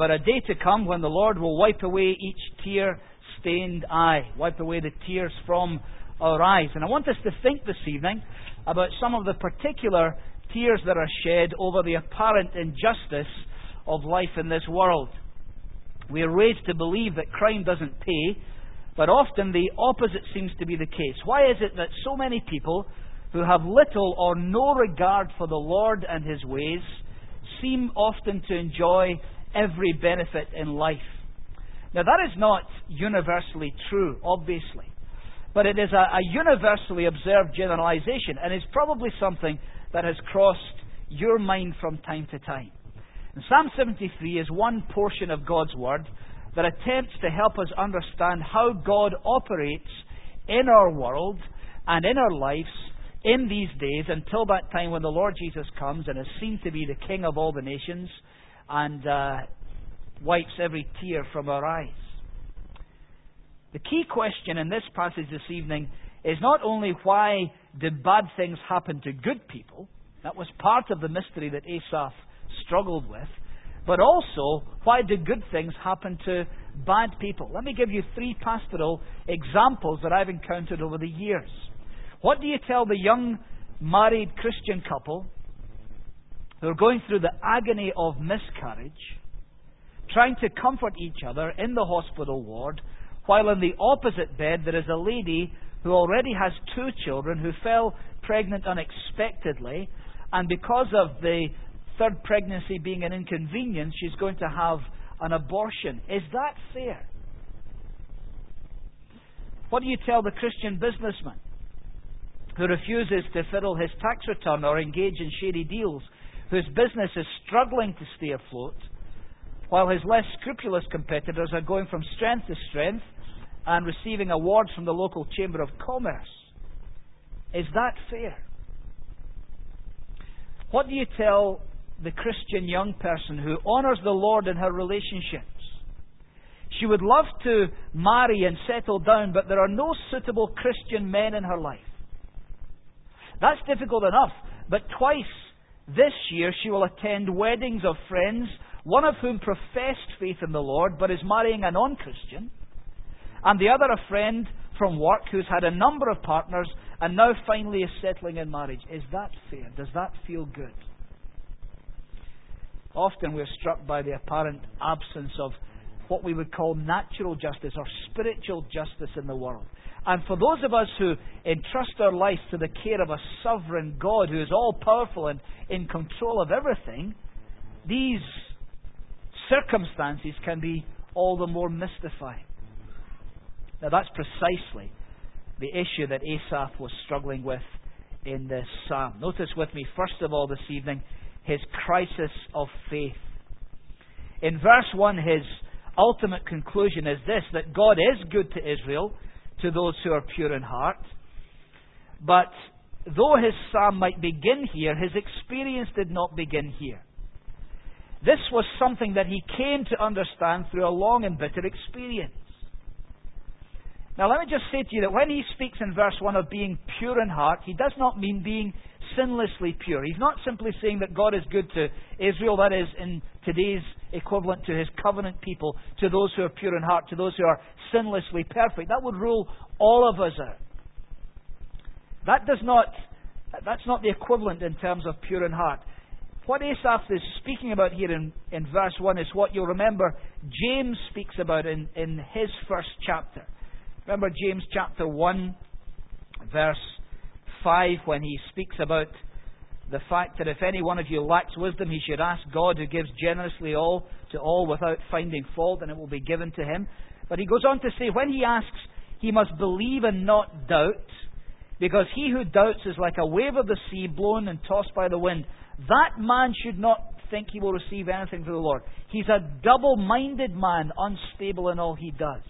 but a day to come when the Lord will wipe away each tear stained eye, wipe away the tears from our eyes. And I want us to think this evening about some of the particular tears that are shed over the apparent injustice of life in this world. We are raised to believe that crime doesn't pay, but often the opposite seems to be the case. Why is it that so many people who have little or no regard for the Lord and His ways seem often to enjoy every benefit in life? Now, that is not universally true, obviously, but it is a, a universally observed generalization, and is probably something that has crossed your mind from time to time. And Psalm 73 is one portion of God's Word that attempts to help us understand how God operates in our world and in our lives in these days until that time when the Lord Jesus comes and is seen to be the King of all the nations and uh, wipes every tear from our eyes. The key question in this passage this evening is not only why did bad things happen to good people, that was part of the mystery that Asaph struggled with, but also why do good things happen to bad people? Let me give you three pastoral examples that I've encountered over the years. What do you tell the young married Christian couple who are going through the agony of miscarriage, trying to comfort each other in the hospital ward, while in the opposite bed there is a lady who already has two children who fell pregnant unexpectedly, and because of the third pregnancy being an inconvenience, she's going to have an abortion. Is that fair? What do you tell the Christian businessman who refuses to fiddle his tax return or engage in shady deals, whose business is struggling to stay afloat, while his less scrupulous competitors are going from strength to strength and receiving awards from the local Chamber of Commerce? Is that fair? What do you tell the Christian young person who honours the Lord in her relationships. She would love to marry and settle down, but there are no suitable Christian men in her life. That's difficult enough, but twice this year she will attend weddings of friends, one of whom professed faith in the Lord but is marrying a non Christian, and the other a friend from work who's had a number of partners and now finally is settling in marriage. Is that fair? Does that feel good? Often we're struck by the apparent absence of what we would call natural justice or spiritual justice in the world. And for those of us who entrust our lives to the care of a sovereign God who is all powerful and in control of everything, these circumstances can be all the more mystifying. Now, that's precisely the issue that Asaph was struggling with in this psalm. Notice with me, first of all, this evening, his crisis of faith. In verse 1, his ultimate conclusion is this that God is good to Israel, to those who are pure in heart. But though his psalm might begin here, his experience did not begin here. This was something that he came to understand through a long and bitter experience. Now, let me just say to you that when he speaks in verse 1 of being pure in heart, he does not mean being sinlessly pure. He's not simply saying that God is good to Israel, that is, in today's equivalent to his covenant people, to those who are pure in heart, to those who are sinlessly perfect. That would rule all of us out. That does not, that's not the equivalent in terms of pure in heart. What Asaph is speaking about here in, in verse 1 is what you'll remember James speaks about in, in his first chapter. Remember James chapter 1, verse 5 when he speaks about the fact that if any one of you lacks wisdom, he should ask God who gives generously all to all without finding fault, and it will be given to him. But he goes on to say, when he asks, he must believe and not doubt, because he who doubts is like a wave of the sea blown and tossed by the wind. That man should not think he will receive anything from the Lord. He's a double minded man, unstable in all he does.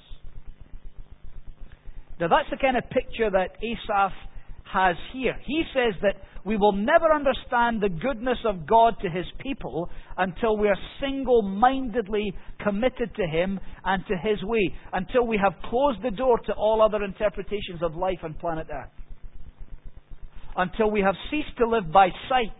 Now, that's the kind of picture that Asaph has here. He says that we will never understand the goodness of God to His people until we are single mindedly committed to Him and to His way, until we have closed the door to all other interpretations of life on planet Earth, until we have ceased to live by sight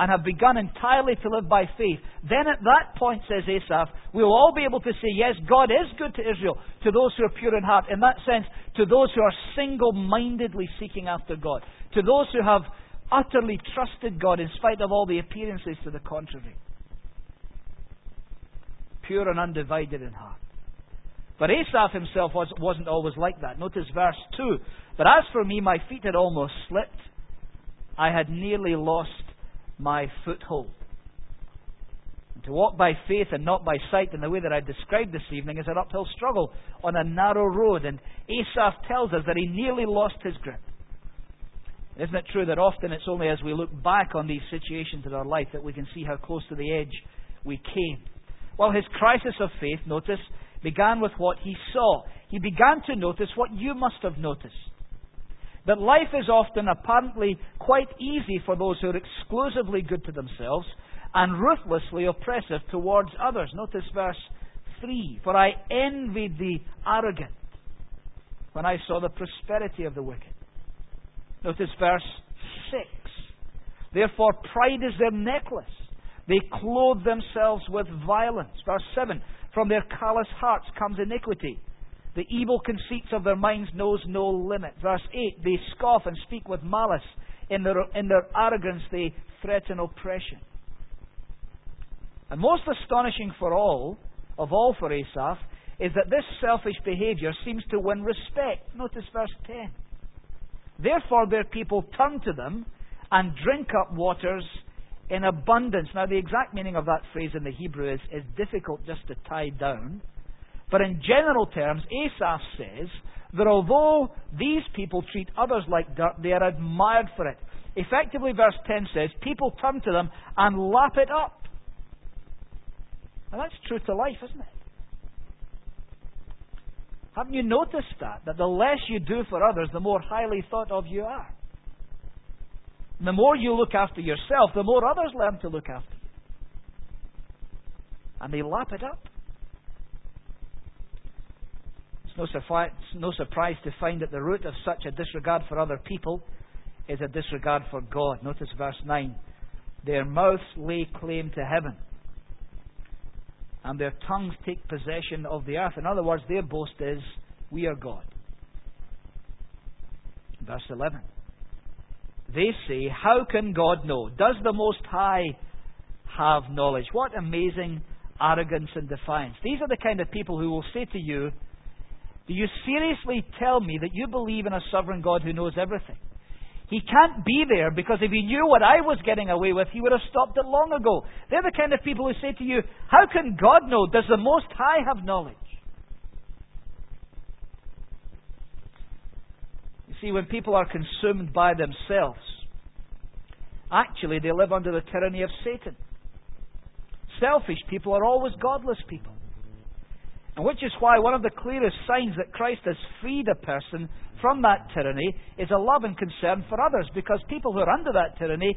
and have begun entirely to live by faith, then at that point, says Asaph, we'll all be able to say, yes, God is good to Israel, to those who are pure in heart. In that sense, to those who are single mindedly seeking after God, to those who have utterly trusted God in spite of all the appearances to the contrary. Pure and undivided in heart. But Asaph himself was, wasn't always like that. Notice verse 2. But as for me, my feet had almost slipped. I had nearly lost my foothold. And to walk by faith and not by sight in the way that I described this evening is an uphill struggle on a narrow road. And Asaph tells us that he nearly lost his grip. Isn't it true that often it's only as we look back on these situations in our life that we can see how close to the edge we came? Well, his crisis of faith, notice, began with what he saw. He began to notice what you must have noticed. That life is often apparently quite easy for those who are exclusively good to themselves and ruthlessly oppressive towards others. Notice verse 3 For I envied the arrogant when I saw the prosperity of the wicked. Notice verse 6. Therefore, pride is their necklace. They clothe themselves with violence. Verse 7. From their callous hearts comes iniquity. The evil conceits of their minds knows no limit. Verse 8. They scoff and speak with malice. In their, in their arrogance, they threaten oppression. And most astonishing for all, of all for Asaph, is that this selfish behavior seems to win respect. Notice verse 10. Therefore, their people turn to them and drink up waters in abundance. Now, the exact meaning of that phrase in the Hebrew is, is difficult just to tie down. But in general terms, Asaph says that although these people treat others like dirt, they are admired for it. Effectively, verse 10 says, people turn to them and lap it up. And that's true to life, isn't it? Haven't you noticed that? That the less you do for others, the more highly thought of you are. the more you look after yourself, the more others learn to look after you. And they lap it up. No, surprise, no surprise to find that the root of such a disregard for other people is a disregard for God. Notice verse 9. Their mouths lay claim to heaven and their tongues take possession of the earth. In other words, their boast is, We are God. Verse 11. They say, How can God know? Does the Most High have knowledge? What amazing arrogance and defiance. These are the kind of people who will say to you, Do you seriously tell me that you believe in a sovereign God who knows everything? He can't be there because if he knew what I was getting away with, he would have stopped it long ago. They're the kind of people who say to you, How can God know? Does the Most High have knowledge? You see, when people are consumed by themselves, actually they live under the tyranny of Satan. Selfish people are always godless people. And which is why one of the clearest signs that Christ has freed a person from that tyranny is a love and concern for others, because people who are under that tyranny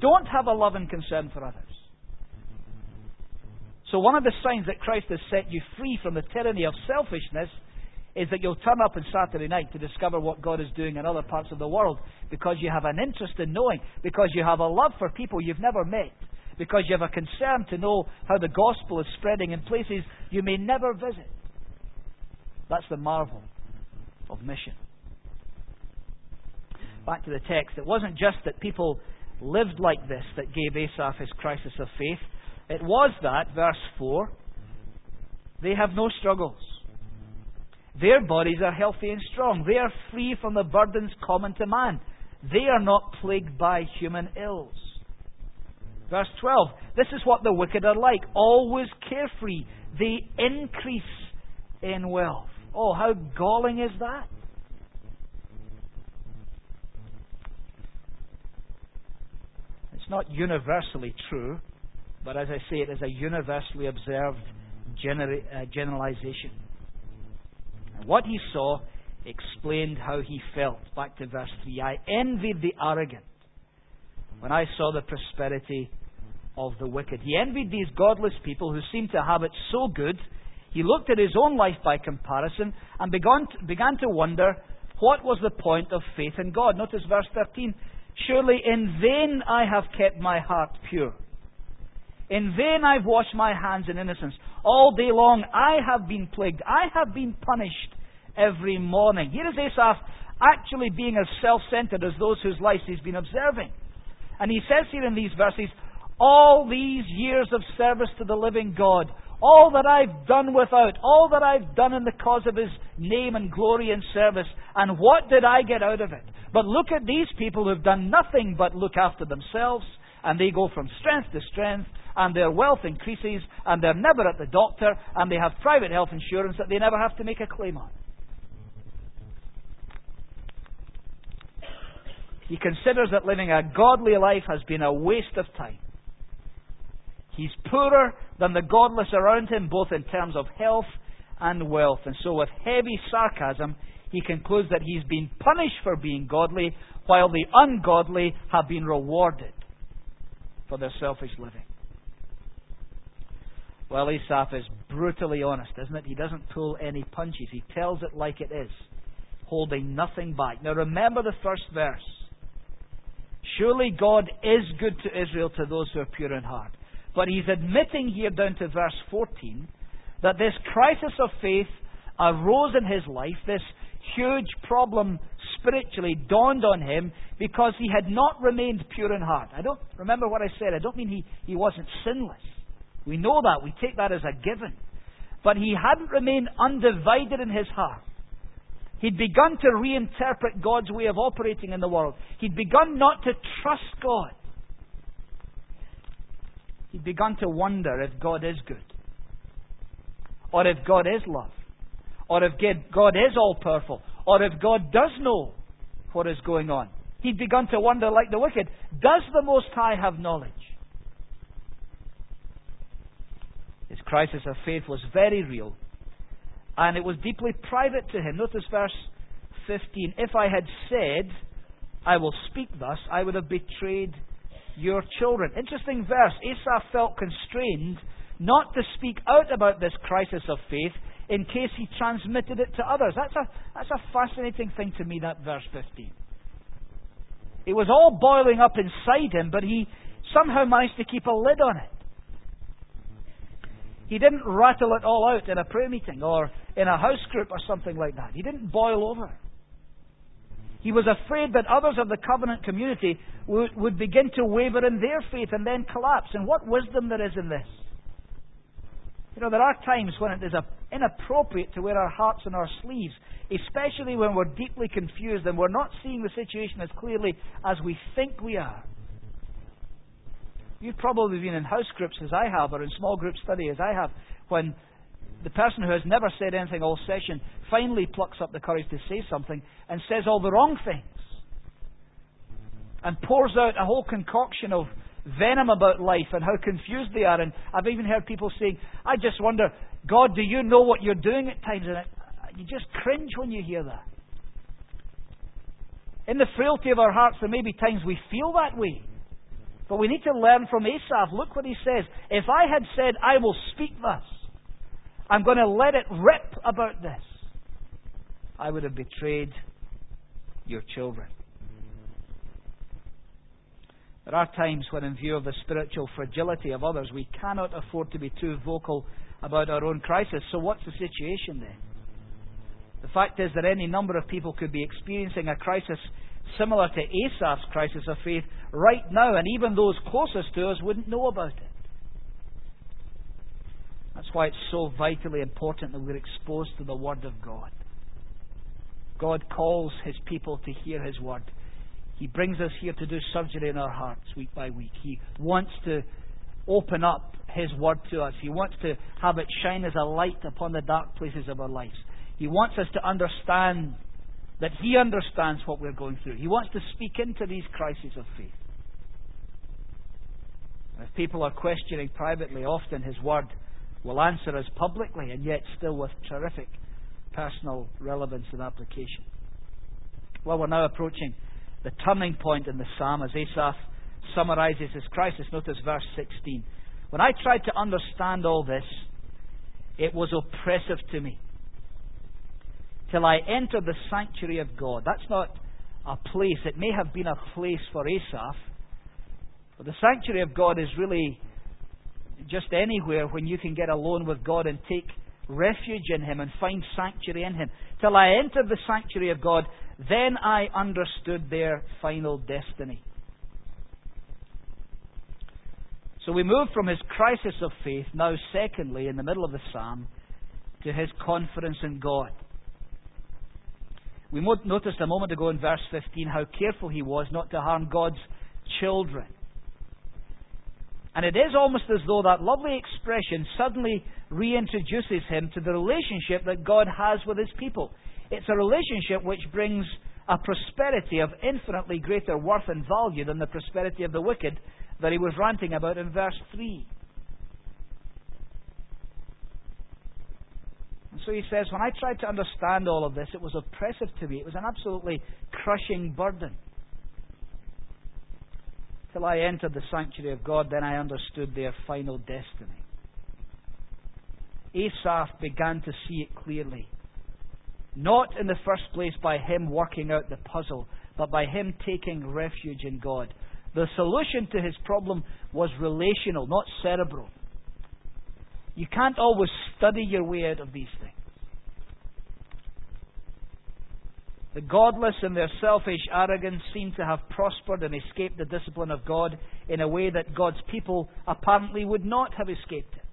don't have a love and concern for others. So, one of the signs that Christ has set you free from the tyranny of selfishness is that you'll turn up on Saturday night to discover what God is doing in other parts of the world because you have an interest in knowing, because you have a love for people you've never met, because you have a concern to know how the gospel is spreading in places you may never visit. That's the marvel of mission back to the text, it wasn't just that people lived like this that gave Asaph his crisis of faith. It was that, verse 4, they have no struggles. Their bodies are healthy and strong. They are free from the burdens common to man. They are not plagued by human ills. Verse 12 This is what the wicked are like, always carefree. They increase in wealth. Oh, how galling is that? It's not universally true, but as I say, it is a universally observed uh, generalization. And what he saw explained how he felt. Back to verse 3. I envied the arrogant when I saw the prosperity of the wicked. He envied these godless people who seemed to have it so good. He looked at his own life by comparison and began to, began to wonder what was the point of faith in God. Notice verse 13. Surely in vain I have kept my heart pure. In vain I've washed my hands in innocence. All day long I have been plagued. I have been punished every morning. Here is Asaph actually being as self centered as those whose lives he's been observing. And he says here in these verses, All these years of service to the living God, all that I've done without, all that I've done in the cause of His name and glory and service, and what did I get out of it? But look at these people who've done nothing but look after themselves, and they go from strength to strength, and their wealth increases, and they're never at the doctor, and they have private health insurance that they never have to make a claim on. He considers that living a godly life has been a waste of time. He's poorer than the godless around him, both in terms of health and wealth. And so, with heavy sarcasm, he concludes that he's been punished for being godly, while the ungodly have been rewarded for their selfish living. Well, Asaph is brutally honest, isn't it? He doesn't pull any punches. He tells it like it is, holding nothing back. Now, remember the first verse. Surely God is good to Israel, to those who are pure in heart. But he's admitting here down to verse 14 that this crisis of faith arose in his life, this huge problem spiritually dawned on him because he had not remained pure in heart. I don't remember what I said. I don't mean he, he wasn't sinless. We know that. We take that as a given. But he hadn't remained undivided in his heart. He'd begun to reinterpret God's way of operating in the world. He'd begun not to trust God. He'd begun to wonder if God is good, or if God is love, or if God is all powerful, or if God does know what is going on. He'd begun to wonder, like the wicked, does the Most High have knowledge? His crisis of faith was very real, and it was deeply private to him. Notice verse 15. If I had said, I will speak thus, I would have betrayed your children. Interesting verse. Asaph felt constrained not to speak out about this crisis of faith in case he transmitted it to others. That's a, that's a fascinating thing to me, that verse 15. It was all boiling up inside him, but he somehow managed to keep a lid on it. He didn't rattle it all out in a prayer meeting or in a house group or something like that. He didn't boil over. He was afraid that others of the covenant community would, would begin to waver in their faith and then collapse. And what wisdom there is in this. You know, there are times when it is inappropriate to wear our hearts on our sleeves, especially when we're deeply confused and we're not seeing the situation as clearly as we think we are. You've probably been in house groups as I have, or in small group study as I have, when the person who has never said anything all session finally plucks up the courage to say something and says all the wrong things and pours out a whole concoction of venom about life and how confused they are. And I've even heard people saying, I just wonder, God, do you know what you're doing at times? And you just cringe when you hear that. In the frailty of our hearts, there may be times we feel that way. But we need to learn from Asaph. Look what he says. If I had said, I will speak thus, I'm going to let it rip about this. I would have betrayed your children. There are times when, in view of the spiritual fragility of others, we cannot afford to be too vocal about our own crisis. So, what's the situation then? The fact is that any number of people could be experiencing a crisis similar to Asaph's crisis of faith right now, and even those closest to us wouldn't know about it. That's why it's so vitally important that we're exposed to the Word of God. God calls His people to hear His Word. He brings us here to do surgery in our hearts week by week. He wants to open up His Word to us. He wants to have it shine as a light upon the dark places of our lives. He wants us to understand that He understands what we're going through. He wants to speak into these crises of faith. And if people are questioning privately, often His Word will answer us publicly and yet still with terrific personal relevance and application. Well, we're now approaching the turning point in the psalm as Asaph summarizes his crisis. Notice verse 16. When I tried to understand all this, it was oppressive to me. Till I entered the sanctuary of God. That's not a place. It may have been a place for Asaph, but the sanctuary of God is really just anywhere when you can get alone with God and take refuge in Him and find sanctuary in Him. Till I entered the sanctuary of God, then I understood their final destiny. So we move from his crisis of faith, now, secondly, in the middle of the psalm, to his confidence in God. We noticed a moment ago in verse 15 how careful he was not to harm God's children. And it is almost as though that lovely expression suddenly reintroduces him to the relationship that God has with his people. It's a relationship which brings a prosperity of infinitely greater worth and value than the prosperity of the wicked that he was ranting about in verse 3. And so he says, When I tried to understand all of this, it was oppressive to me. It was an absolutely crushing burden. Till I entered the sanctuary of God, then I understood their final destiny. Asaph began to see it clearly. Not in the first place by him working out the puzzle, but by him taking refuge in God. The solution to his problem was relational, not cerebral. You can't always study your way out of these things. The godless in their selfish arrogance seem to have prospered and escaped the discipline of God in a way that God's people apparently would not have escaped it.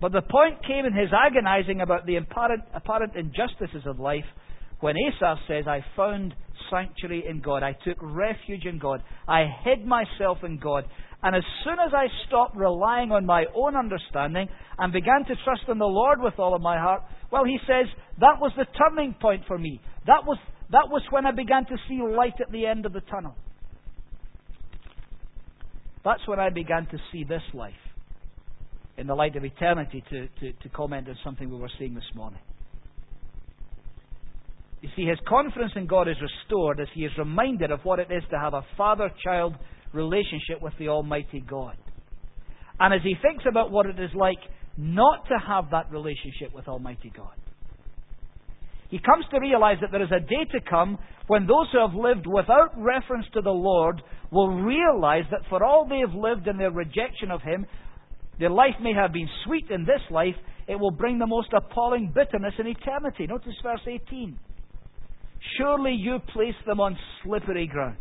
But the point came in his agonizing about the apparent, apparent injustices of life when Asaph says, I found sanctuary in God. I took refuge in God. I hid myself in God. And as soon as I stopped relying on my own understanding and began to trust in the Lord with all of my heart, well, he says, that was the turning point for me. That was, that was when I began to see light at the end of the tunnel. That's when I began to see this life in the light of eternity, to, to, to comment on something we were seeing this morning. You see, his confidence in God is restored as he is reminded of what it is to have a father child relationship with the Almighty God. And as he thinks about what it is like not to have that relationship with Almighty God, he comes to realize that there is a day to come when those who have lived without reference to the Lord will realize that for all they have lived in their rejection of Him, their life may have been sweet in this life, it will bring the most appalling bitterness in eternity. Notice verse 18. Surely you place them on slippery ground.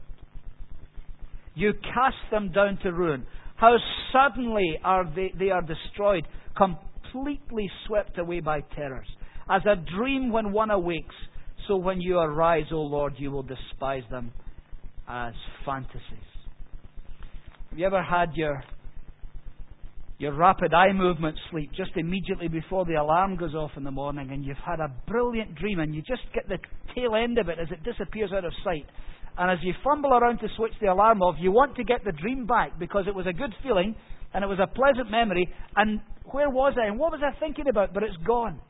You cast them down to ruin. How suddenly are they, they are destroyed, completely swept away by terrors. As a dream when one awakes, so when you arise, O Lord, you will despise them as fantasies. Have you ever had your your rapid eye movement sleep just immediately before the alarm goes off in the morning, and you've had a brilliant dream, and you just get the tail end of it as it disappears out of sight. And as you fumble around to switch the alarm off, you want to get the dream back because it was a good feeling and it was a pleasant memory. And where was I? And what was I thinking about? But it's gone.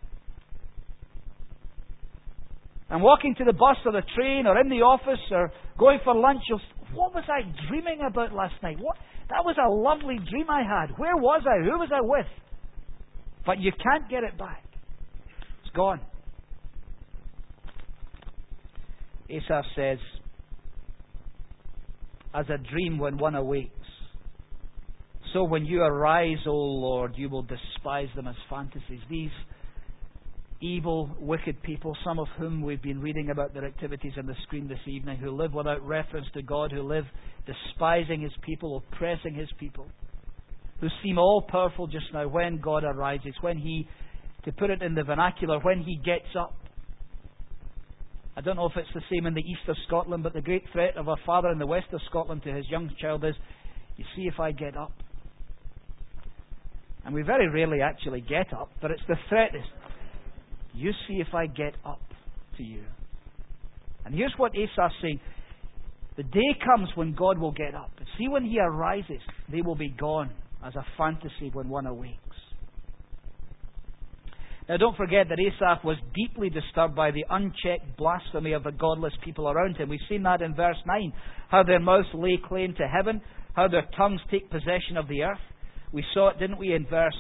And walking to the bus or the train or in the office or going for lunch, you'll, what was I dreaming about last night? What? That was a lovely dream I had. Where was I? Who was I with? But you can't get it back. It's gone. Asaph says, as a dream when one awakes. So when you arise, O Lord, you will despise them as fantasies. These evil, wicked people, some of whom we've been reading about their activities on the screen this evening, who live without reference to God, who live despising His people, oppressing His people, who seem all powerful just now when God arises, when He, to put it in the vernacular, when He gets up. I don't know if it's the same in the east of Scotland, but the great threat of a father in the west of Scotland to his young child is, You see if I get up. And we very rarely actually get up, but it's the threat is, you see if I get up to you. And here's what Asaph's saying. The day comes when God will get up. See, when He arises, they will be gone as a fantasy when one awakes. Now, don't forget that Asaph was deeply disturbed by the unchecked blasphemy of the godless people around him. We've seen that in verse 9 how their mouths lay claim to heaven, how their tongues take possession of the earth. We saw it, didn't we, in verse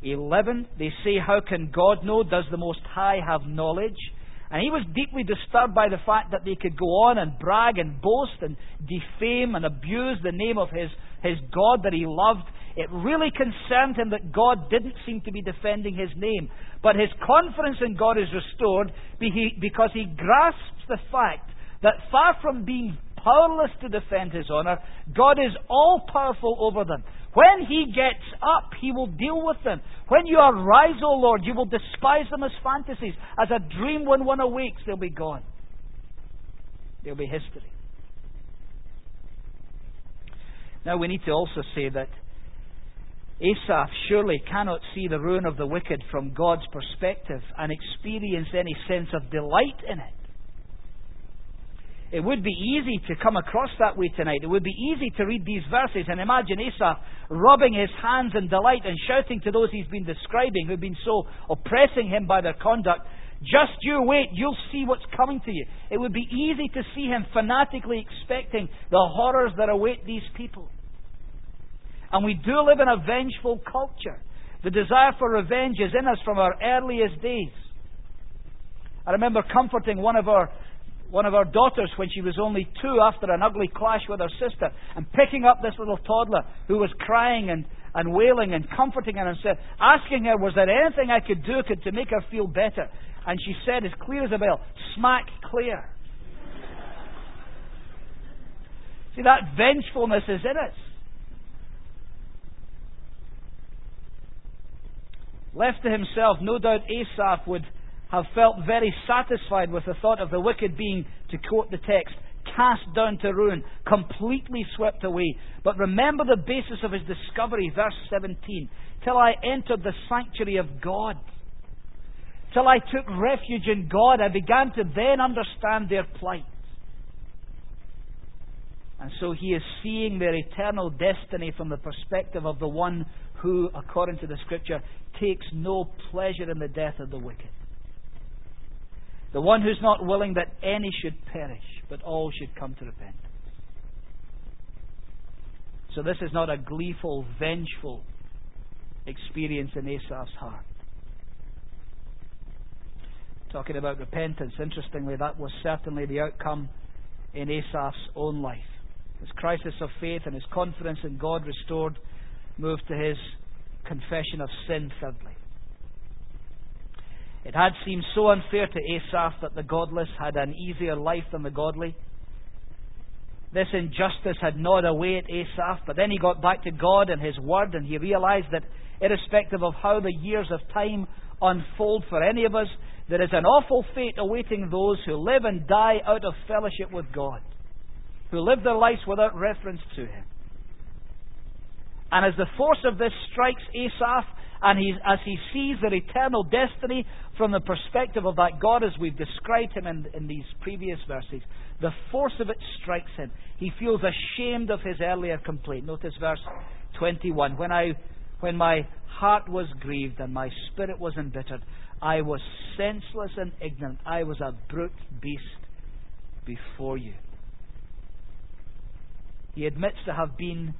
11, they say, How can God know? Does the Most High have knowledge? And he was deeply disturbed by the fact that they could go on and brag and boast and defame and abuse the name of his, his God that he loved. It really concerned him that God didn't seem to be defending his name. But his confidence in God is restored because he grasps the fact that far from being powerless to defend his honor, God is all powerful over them. When he gets up, he will deal with them. When you arise, O Lord, you will despise them as fantasies. As a dream when one awakes, they'll be gone. They'll be history. Now, we need to also say that Asaph surely cannot see the ruin of the wicked from God's perspective and experience any sense of delight in it. It would be easy to come across that way tonight. It would be easy to read these verses and imagine Asaph rubbing his hands in delight and shouting to those he's been describing who've been so oppressing him by their conduct, just you wait, you'll see what's coming to you. It would be easy to see him fanatically expecting the horrors that await these people. And we do live in a vengeful culture. The desire for revenge is in us from our earliest days. I remember comforting one of our one of our daughters when she was only two after an ugly clash with her sister and picking up this little toddler who was crying and, and wailing and comforting her and said, asking her, was there anything I could do could, to make her feel better? And she said, as clear as a bell, smack clear. See, that vengefulness is in us. Left to himself, no doubt Asaph would have felt very satisfied with the thought of the wicked being, to quote the text, cast down to ruin, completely swept away. But remember the basis of his discovery, verse 17. Till I entered the sanctuary of God. Till I took refuge in God, I began to then understand their plight. And so he is seeing their eternal destiny from the perspective of the one who, according to the scripture, takes no pleasure in the death of the wicked. The one who's not willing that any should perish, but all should come to repentance. So this is not a gleeful, vengeful experience in Asaph's heart. Talking about repentance, interestingly, that was certainly the outcome in Asaph's own life. His crisis of faith and his confidence in God restored moved to his confession of sin, thirdly. It had seemed so unfair to Asaph that the godless had an easier life than the godly. This injustice had gnawed away at Asaph, but then he got back to God and His Word, and he realized that irrespective of how the years of time unfold for any of us, there is an awful fate awaiting those who live and die out of fellowship with God, who live their lives without reference to Him. And as the force of this strikes Asaph, and he, as he sees their eternal destiny from the perspective of that God as we've described him in, in these previous verses, the force of it strikes him. He feels ashamed of his earlier complaint. Notice verse 21. When, I, when my heart was grieved and my spirit was embittered, I was senseless and ignorant. I was a brute beast before you. He admits to have been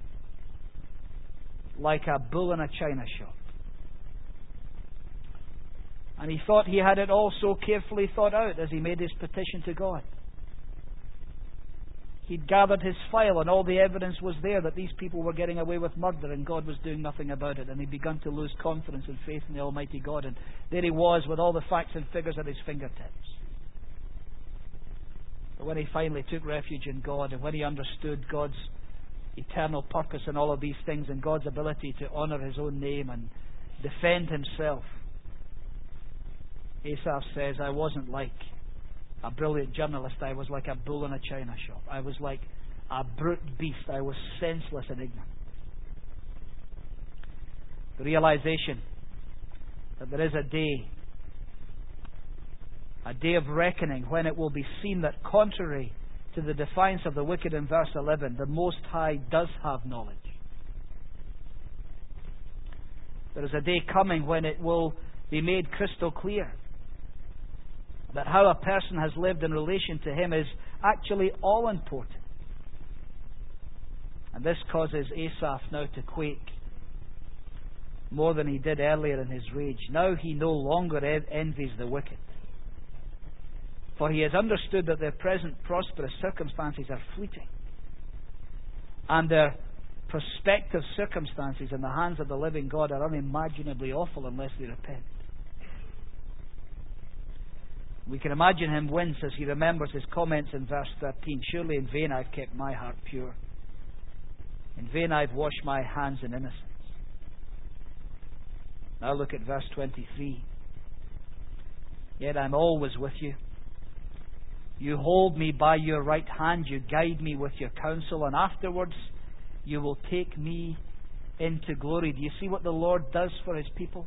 like a bull in a china shop. And he thought he had it all so carefully thought out as he made his petition to God. He'd gathered his file, and all the evidence was there that these people were getting away with murder, and God was doing nothing about it. And he'd begun to lose confidence and faith in the Almighty God. And there he was with all the facts and figures at his fingertips. But when he finally took refuge in God, and when he understood God's eternal purpose in all of these things, and God's ability to honor his own name and defend himself, Asaph says, I wasn't like a brilliant journalist. I was like a bull in a china shop. I was like a brute beast. I was senseless and ignorant. The realization that there is a day, a day of reckoning, when it will be seen that contrary to the defiance of the wicked in verse 11, the Most High does have knowledge. There is a day coming when it will be made crystal clear that how a person has lived in relation to him is actually all important. And this causes Asaph now to quake more than he did earlier in his rage. Now he no longer envies the wicked. For he has understood that their present prosperous circumstances are fleeting, and their prospective circumstances in the hands of the living God are unimaginably awful unless they repent. We can imagine him wince as he remembers his comments in verse 13 Surely in vain I've kept my heart pure, in vain I've washed my hands in innocence. Now look at verse 23. Yet I'm always with you. You hold me by your right hand, you guide me with your counsel, and afterwards you will take me into glory. Do you see what the Lord does for his people?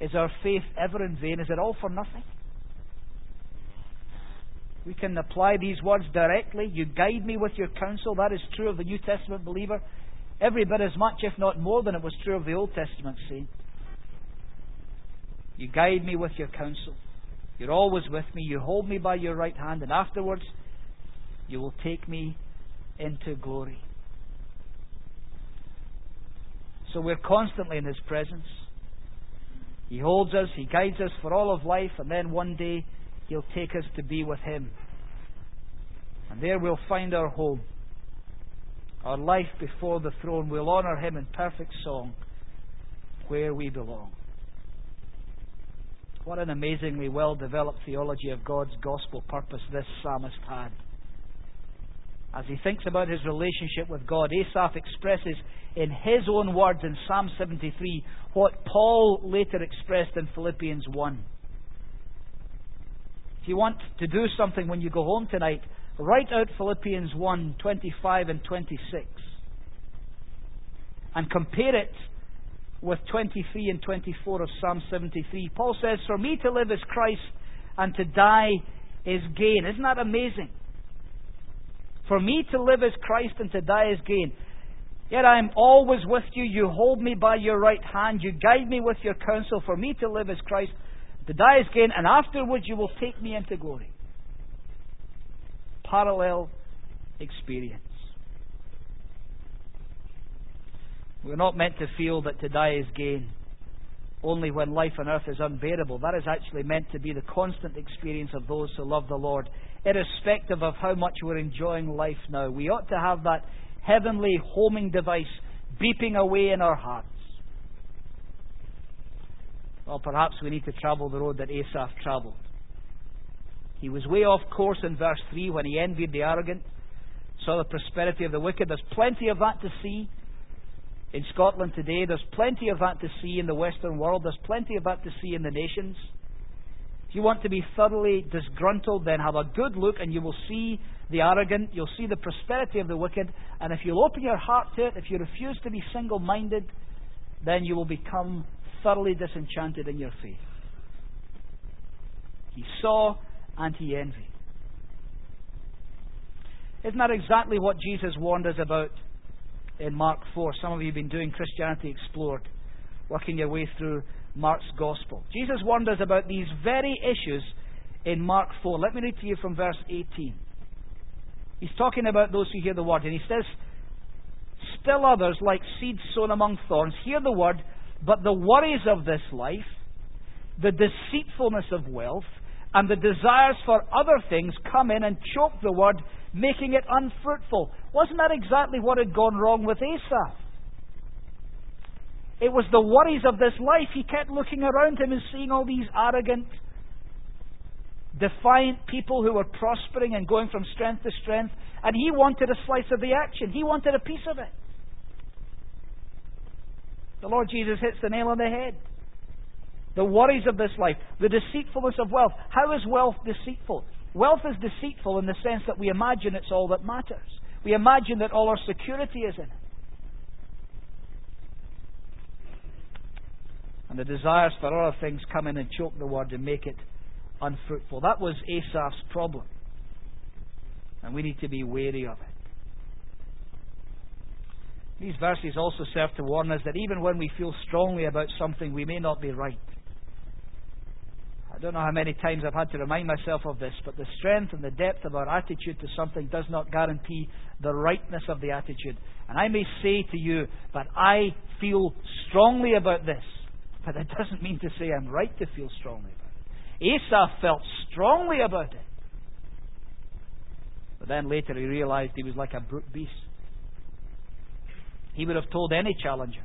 Is our faith ever in vain? Is it all for nothing? We can apply these words directly. You guide me with your counsel. That is true of the New Testament believer. Every bit as much, if not more, than it was true of the Old Testament saint. You guide me with your counsel. You're always with me. You hold me by your right hand, and afterwards you will take me into glory. So we're constantly in His presence. He holds us, He guides us for all of life, and then one day He'll take us to be with Him. And there we'll find our home. Our life before the throne. We'll honour Him in perfect song where we belong. What an amazingly well developed theology of God's gospel purpose this psalmist had. As he thinks about his relationship with God, Asaph expresses in his own words in Psalm 73 what Paul later expressed in Philippians 1. If you want to do something when you go home tonight, write out Philippians 1 25 and 26 and compare it with 23 and 24 of Psalm 73. Paul says, For me to live is Christ, and to die is gain. Isn't that amazing? For me to live is Christ, and to die is gain. Yet I am always with you. You hold me by your right hand. You guide me with your counsel. For me to live is Christ, to die is gain, and afterwards you will take me into glory. Parallel experience. We're not meant to feel that to die is gain only when life on earth is unbearable. That is actually meant to be the constant experience of those who love the Lord, irrespective of how much we're enjoying life now. We ought to have that heavenly homing device beeping away in our hearts. Well, perhaps we need to travel the road that Asaph travelled. He was way off course in verse 3 when he envied the arrogant, saw the prosperity of the wicked. There's plenty of that to see in Scotland today. There's plenty of that to see in the Western world. There's plenty of that to see in the nations. If you want to be thoroughly disgruntled, then have a good look and you will see the arrogant. You'll see the prosperity of the wicked. And if you'll open your heart to it, if you refuse to be single minded, then you will become thoroughly disenchanted in your faith. He saw and he envied. Isn't that exactly what Jesus warned us about in Mark 4. Some of you have been doing Christianity Explored, working your way through Mark's Gospel. Jesus warned us about these very issues in Mark 4. Let me read to you from verse 18. He's talking about those who hear the word, and he says, Still others, like seeds sown among thorns, hear the word, but the worries of this life, the deceitfulness of wealth, and the desires for other things come in and choke the word, making it unfruitful. Wasn't that exactly what had gone wrong with Asaph? It was the worries of this life. He kept looking around him and seeing all these arrogant, defiant people who were prospering and going from strength to strength, and he wanted a slice of the action. He wanted a piece of it. The Lord Jesus hits the nail on the head. The worries of this life, the deceitfulness of wealth. How is wealth deceitful? Wealth is deceitful in the sense that we imagine it's all that matters. We imagine that all our security is in it. And the desires for other things come in and choke the word and make it unfruitful. That was Asaph's problem. And we need to be wary of it. These verses also serve to warn us that even when we feel strongly about something, we may not be right. I don't know how many times I've had to remind myself of this, but the strength and the depth of our attitude to something does not guarantee the rightness of the attitude. And I may say to you, that I feel strongly about this. But that doesn't mean to say I'm right to feel strongly about it. Asaph felt strongly about it. But then later he realized he was like a brute beast. He would have told any challenger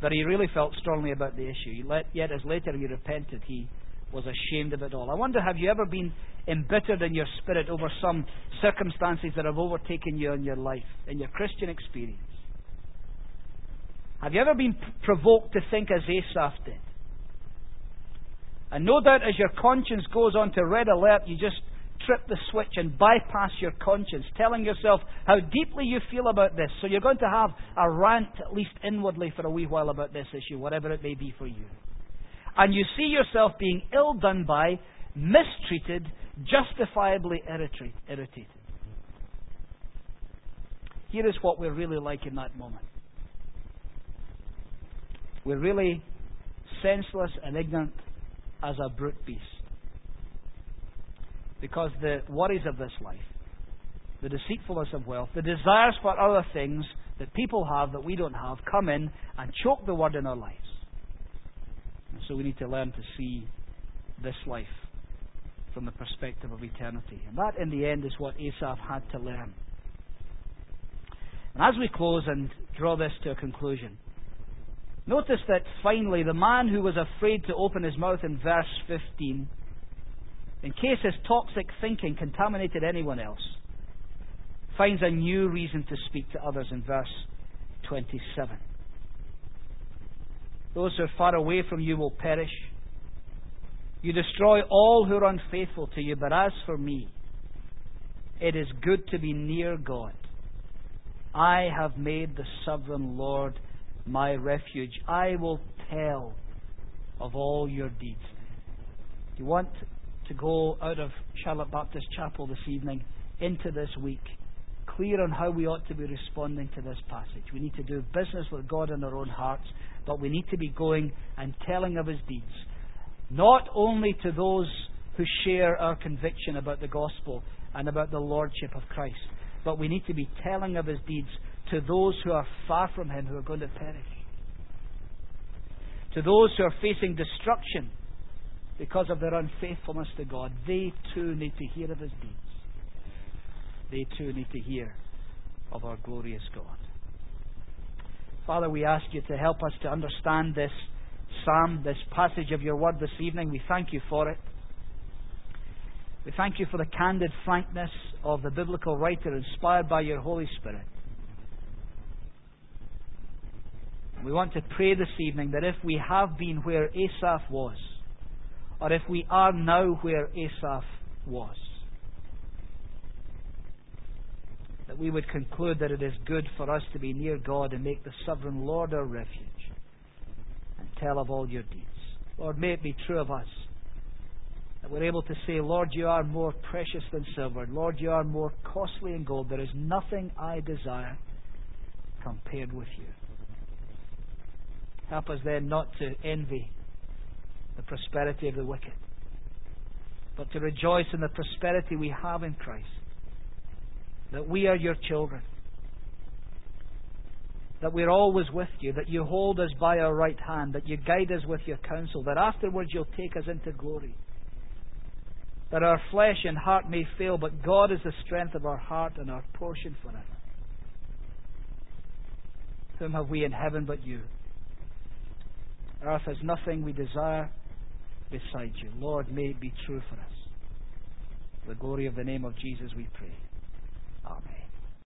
that he really felt strongly about the issue. Yet as later he repented, he was ashamed of it all. I wonder, have you ever been embittered in your spirit over some circumstances that have overtaken you in your life, in your Christian experience? Have you ever been provoked to think as Asaph did? And no doubt as your conscience goes on to red alert, you just trip the switch and bypass your conscience, telling yourself how deeply you feel about this. So you're going to have a rant, at least inwardly, for a wee while about this issue, whatever it may be for you. And you see yourself being ill done by, mistreated, justifiably irritated. Here is what we're really like in that moment. We're really senseless and ignorant as a brute beast. Because the worries of this life, the deceitfulness of wealth, the desires for other things that people have that we don't have come in and choke the word in our lives. So we need to learn to see this life from the perspective of eternity. And that, in the end, is what Asaph had to learn. And as we close and draw this to a conclusion, notice that finally the man who was afraid to open his mouth in verse 15 in case his toxic thinking contaminated anyone else, finds a new reason to speak to others in verse 27. Those who are far away from you will perish. You destroy all who are unfaithful to you, but as for me, it is good to be near God. I have made the sovereign Lord my refuge. I will tell of all your deeds. You want to go out of Charlotte Baptist Chapel this evening into this week, clear on how we ought to be responding to this passage. We need to do business with God in our own hearts, but we need to be going and telling of His deeds, not only to those who share our conviction about the gospel and about the lordship of Christ, but we need to be telling of His deeds to those who are far from Him, who are going to perish. To those who are facing destruction because of their unfaithfulness to God, they too need to hear of His deeds. They too need to hear of our glorious God. Father, we ask you to help us to understand this psalm, this passage of your word this evening. We thank you for it. We thank you for the candid frankness of the biblical writer inspired by your Holy Spirit. We want to pray this evening that if we have been where Asaph was, or if we are now where Asaph was. That we would conclude that it is good for us to be near God and make the sovereign Lord our refuge and tell of all your deeds. Lord, may it be true of us that we're able to say, Lord, you are more precious than silver. Lord, you are more costly than gold. There is nothing I desire compared with you. Help us then not to envy the prosperity of the wicked, but to rejoice in the prosperity we have in Christ. That we are your children. That we're always with you. That you hold us by our right hand. That you guide us with your counsel. That afterwards you'll take us into glory. That our flesh and heart may fail, but God is the strength of our heart and our portion forever. Whom have we in heaven but you? Earth has nothing we desire beside you. Lord, may it be true for us. The glory of the name of Jesus, we pray. Amen.